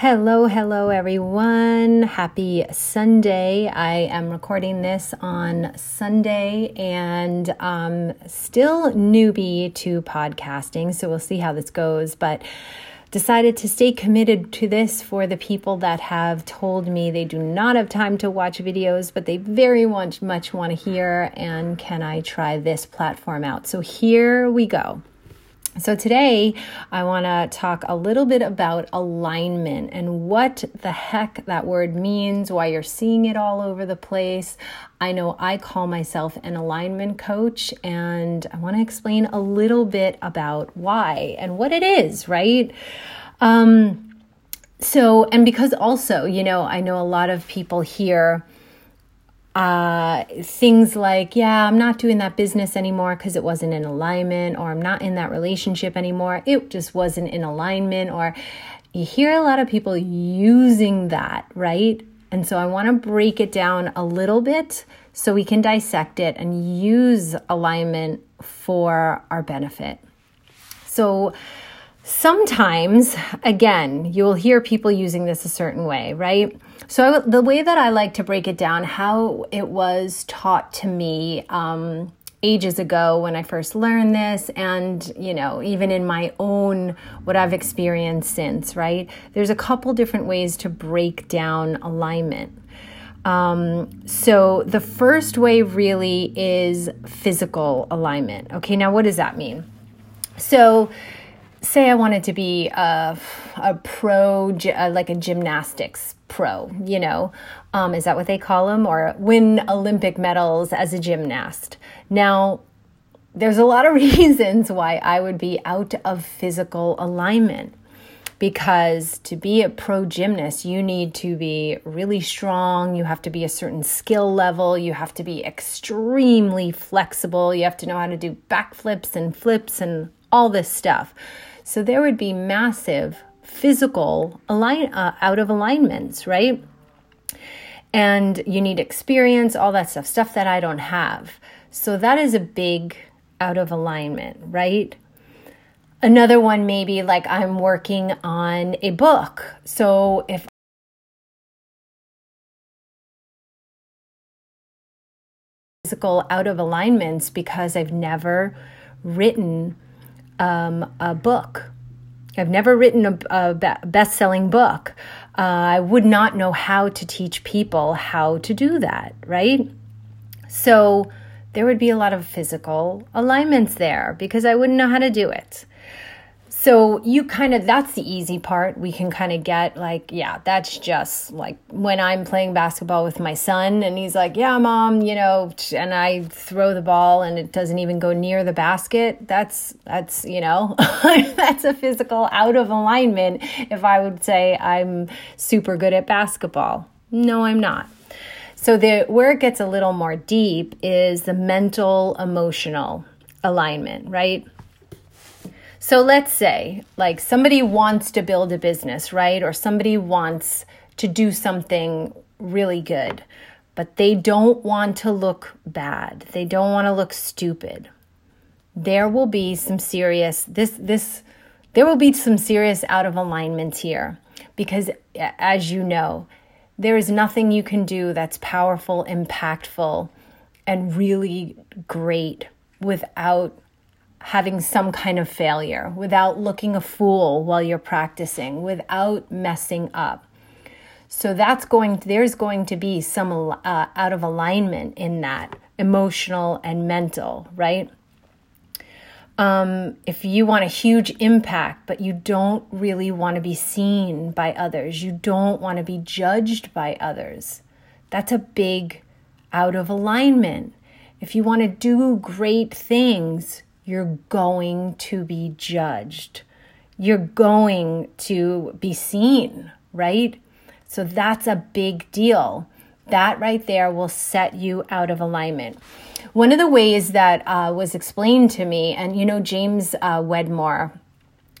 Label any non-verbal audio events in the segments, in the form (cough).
Hello, hello, everyone. Happy Sunday. I am recording this on Sunday and um, still newbie to podcasting, so we'll see how this goes. But decided to stay committed to this for the people that have told me they do not have time to watch videos, but they very much, much want to hear. And can I try this platform out? So here we go. So, today I want to talk a little bit about alignment and what the heck that word means, why you're seeing it all over the place. I know I call myself an alignment coach, and I want to explain a little bit about why and what it is, right? Um, so, and because also, you know, I know a lot of people here uh, things like, yeah, I'm not doing that business anymore because it wasn't in alignment, or I'm not in that relationship anymore. It just wasn't in alignment, or you hear a lot of people using that, right? And so I want to break it down a little bit so we can dissect it and use alignment for our benefit. So, sometimes, again, you'll hear people using this a certain way, right? So, the way that I like to break it down, how it was taught to me um, ages ago when I first learned this, and you know, even in my own what I've experienced since, right? There's a couple different ways to break down alignment. Um, so, the first way really is physical alignment. Okay, now what does that mean? So, say I wanted to be a, a pro, like a gymnastics pro, you know, um, is that what they call them? Or win Olympic medals as a gymnast. Now, there's a lot of (laughs) reasons why I would be out of physical alignment. Because to be a pro gymnast, you need to be really strong. You have to be a certain skill level. You have to be extremely flexible. You have to know how to do backflips and flips and all this stuff. So there would be massive physical align uh, out of alignments, right? And you need experience, all that stuff, stuff that I don't have. So that is a big out of alignment, right? Another one maybe like I'm working on a book. So if physical out of alignments because I've never written um, a book. I've never written a, a best selling book. Uh, I would not know how to teach people how to do that, right? So there would be a lot of physical alignments there because I wouldn't know how to do it so you kind of that's the easy part we can kind of get like yeah that's just like when i'm playing basketball with my son and he's like yeah mom you know and i throw the ball and it doesn't even go near the basket that's that's you know (laughs) that's a physical out of alignment if i would say i'm super good at basketball. No i'm not. So the where it gets a little more deep is the mental emotional alignment right so let's say, like, somebody wants to build a business, right? Or somebody wants to do something really good, but they don't want to look bad. They don't want to look stupid. There will be some serious, this, this, there will be some serious out of alignment here because, as you know, there is nothing you can do that's powerful, impactful, and really great without having some kind of failure, without looking a fool while you're practicing, without messing up. So that's going there's going to be some uh, out of alignment in that emotional and mental, right? Um, if you want a huge impact, but you don't really want to be seen by others, you don't want to be judged by others, that's a big out of alignment. If you want to do great things, you're going to be judged. You're going to be seen, right? So that's a big deal. That right there will set you out of alignment. One of the ways that uh, was explained to me, and you know, James uh, Wedmore,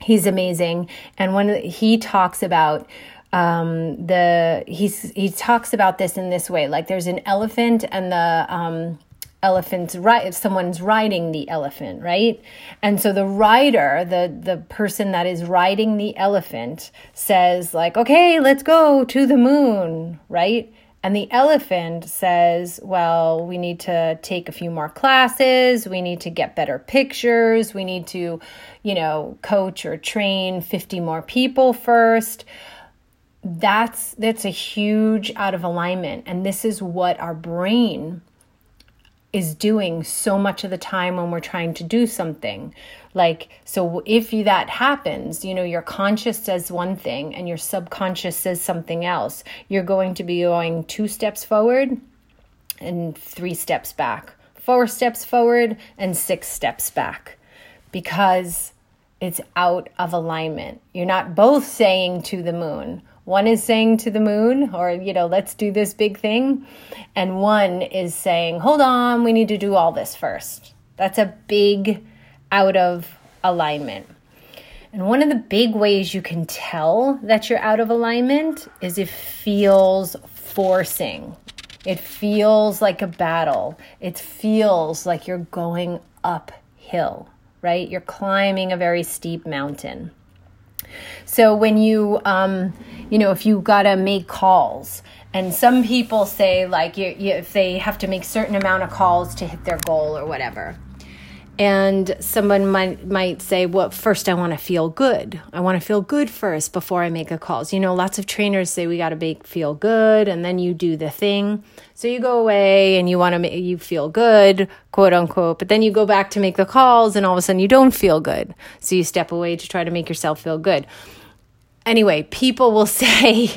he's amazing. And when he talks about um, the, he's, he talks about this in this way like there's an elephant and the, um, elephant's right if someone's riding the elephant right and so the rider the the person that is riding the elephant says like okay let's go to the moon right and the elephant says, well, we need to take a few more classes. We need to get better pictures. We need to, you know, coach or train 50 more people first. That's that's a huge out of alignment and this is what our brain is doing so much of the time when we're trying to do something. Like, so if you, that happens, you know, your conscious says one thing and your subconscious says something else, you're going to be going two steps forward and three steps back, four steps forward and six steps back because it's out of alignment. You're not both saying to the moon. One is saying to the moon, or, you know, let's do this big thing. And one is saying, hold on, we need to do all this first. That's a big out of alignment. And one of the big ways you can tell that you're out of alignment is it feels forcing. It feels like a battle. It feels like you're going uphill, right? You're climbing a very steep mountain. So when you, um, you know, if you got to make calls, and some people say like you, you, if they have to make certain amount of calls to hit their goal or whatever. And someone might might say well first i want to feel good. I want to feel good first before i make a calls. You know lots of trainers say we got to make feel good and then you do the thing. So you go away and you want to make you feel good quote unquote but then you go back to make the calls and all of a sudden you don't feel good. So you step away to try to make yourself feel good anyway people will (laughs) say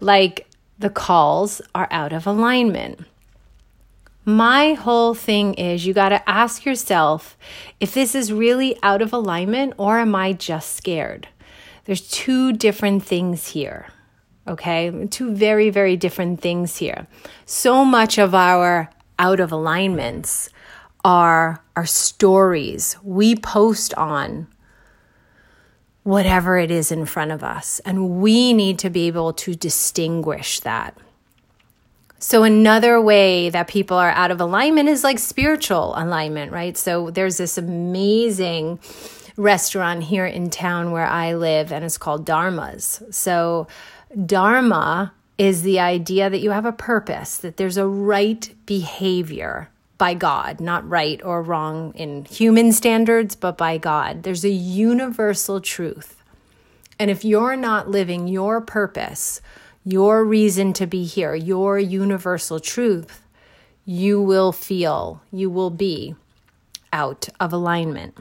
like the calls are out of alignment my whole thing is you got to ask yourself if this is really out of alignment or am I just scared? There's two different things here. Okay? Two very, very different things here. So much of our out of alignments are our stories we post on whatever it is in front of us. And we need to be able to distinguish that. So, another way that people are out of alignment is like spiritual alignment, right? So, there's this amazing restaurant here in town where I live, and it's called Dharma's. So, Dharma is the idea that you have a purpose, that there's a right behavior by God, not right or wrong in human standards, but by God. There's a universal truth. And if you're not living your purpose, your reason to be here, your universal truth, you will feel, you will be out of alignment.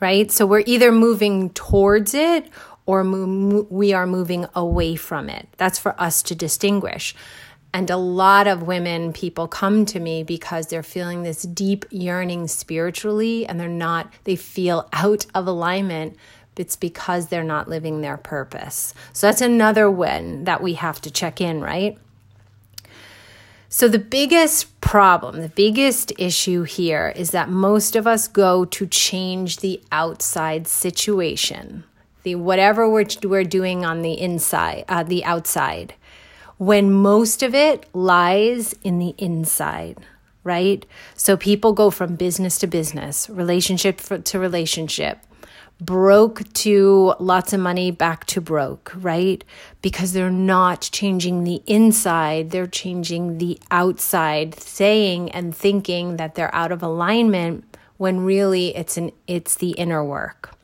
Right? So we're either moving towards it or we are moving away from it. That's for us to distinguish. And a lot of women, people come to me because they're feeling this deep yearning spiritually and they're not, they feel out of alignment it's because they're not living their purpose. So that's another win that we have to check in, right? So, the biggest problem, the biggest issue here is that most of us go to change the outside situation, the whatever we're, we're doing on the inside, uh, the outside, when most of it lies in the inside, right? So, people go from business to business, relationship to relationship, broke to lots of money back to broke, right? Because they're not changing the inside, they're changing the outside, saying and thinking that they're out of alignment when really it's an it's the inner work.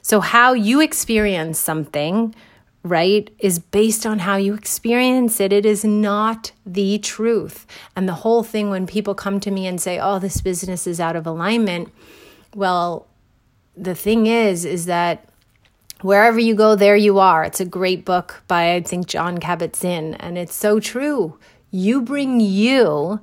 So how you experience something, right, is based on how you experience it. It is not the truth. And the whole thing when people come to me and say, "Oh, this business is out of alignment," well, the thing is, is that wherever you go, there you are. It's a great book by, I think, Jon Kabat-Zinn, and it's so true. You bring you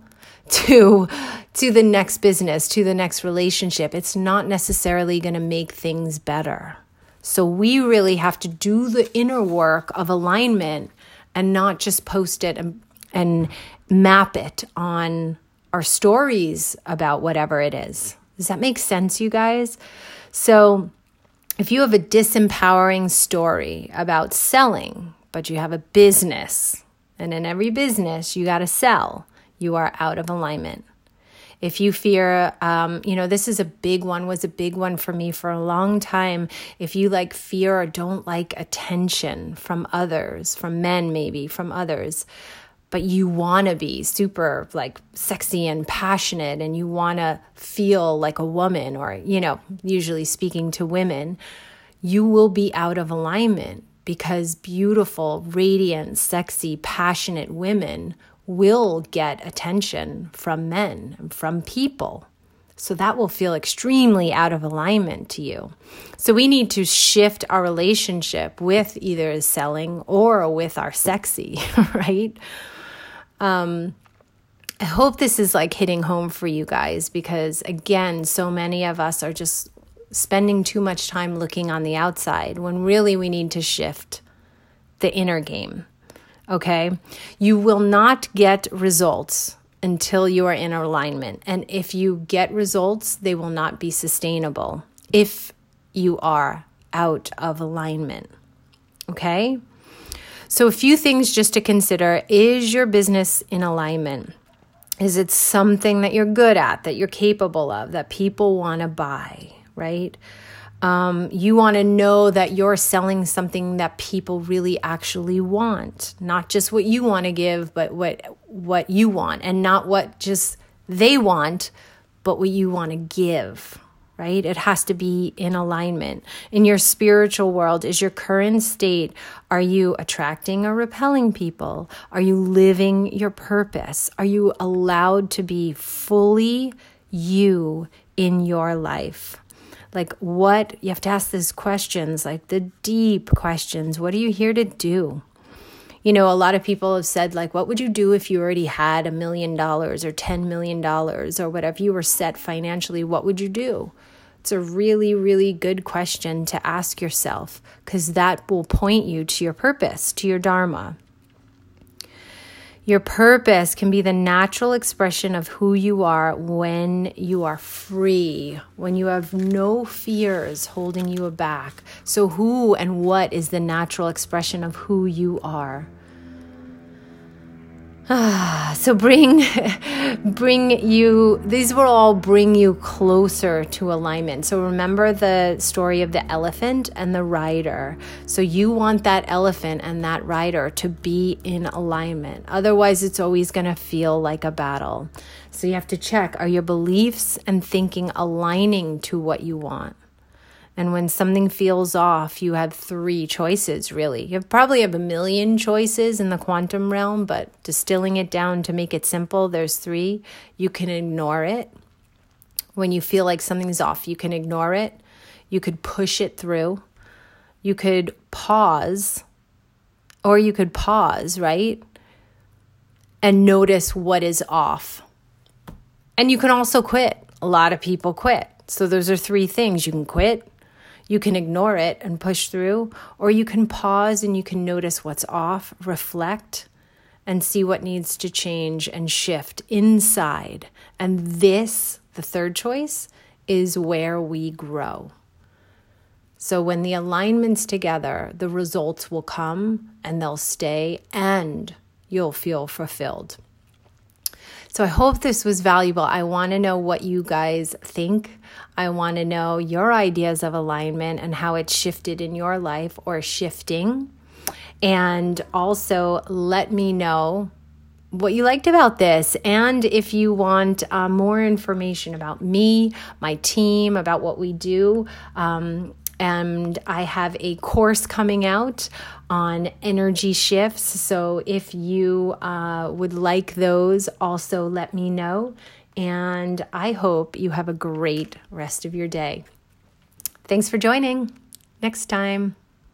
to to the next business, to the next relationship. It's not necessarily going to make things better. So we really have to do the inner work of alignment and not just post it and, and map it on our stories about whatever it is. Does that make sense, you guys? So, if you have a disempowering story about selling, but you have a business, and in every business, you got to sell. you are out of alignment. If you fear, um, you know, this is a big one, was a big one for me for a long time. If you like fear or don't like attention from others, from men, maybe from others, but you want to be super like sexy and passionate and you want to feel like a woman, or, you know, usually speaking to women, you will be out of alignment because beautiful, radiant, sexy, passionate women will get attention from men, from people. So that will feel extremely out of alignment to you. So we need to shift our relationship with either selling or with our sexy, (laughs) right? Um, I hope this is like hitting home for you guys because, again, so many of us are just spending too much time looking on the outside when really we need to shift the inner game. Okay. You will not get results until you are in alignment. And if you get results, they will not be sustainable if you are out of alignment. Okay. So, a few things just to consider is your business in alignment? Is it something that you're good at, that you're capable of, that people want to buy, right? Um, you want to know that you're selling something that people really actually want, not just what you want to give, but what what you want, and not what just they want, but what you want to give. Right? It has to be in alignment. In your spiritual world, is your current state are you attracting or repelling people? Are you living your purpose? Are you allowed to be fully you in your life? Like what you have to ask these questions like the deep questions. What are you here to do? You know a lot of people have said like what would you do if you already had a million dollars or 10 million dollars or whatever you were set financially what would you do? It's a really really good question to ask yourself because that will point you to your purpose to your dharma your purpose can be the natural expression of who you are when you are free, when you have no fears holding you back. So, who and what is the natural expression of who you are? Ah, so bring (laughs) bring you these will all bring you closer to alignment. So remember the story of the elephant and the rider. So you want that elephant and that rider to be in alignment. Otherwise it's always going to feel like a battle. So you have to check are your beliefs and thinking aligning to what you want? And when something feels off, you have three choices, really. You probably have a million choices in the quantum realm, but distilling it down to make it simple, there's three. You can ignore it. When you feel like something's off, you can ignore it. You could push it through. You could pause, or you could pause, right? And notice what is off. And you can also quit. A lot of people quit. So, those are three things you can quit, you can ignore it and push through, or you can pause and you can notice what's off, reflect, and see what needs to change and shift inside. And this, the third choice, is where we grow. So when the alignment's together, the results will come and they'll stay, and you'll feel fulfilled. So I hope this was valuable. I want to know what you guys think. I want to know your ideas of alignment and how it's shifted in your life or shifting. And also let me know what you liked about this. And if you want uh, more information about me, my team, about what we do, um, and I have a course coming out on energy shifts. So if you uh, would like those, also let me know. And I hope you have a great rest of your day. Thanks for joining. Next time.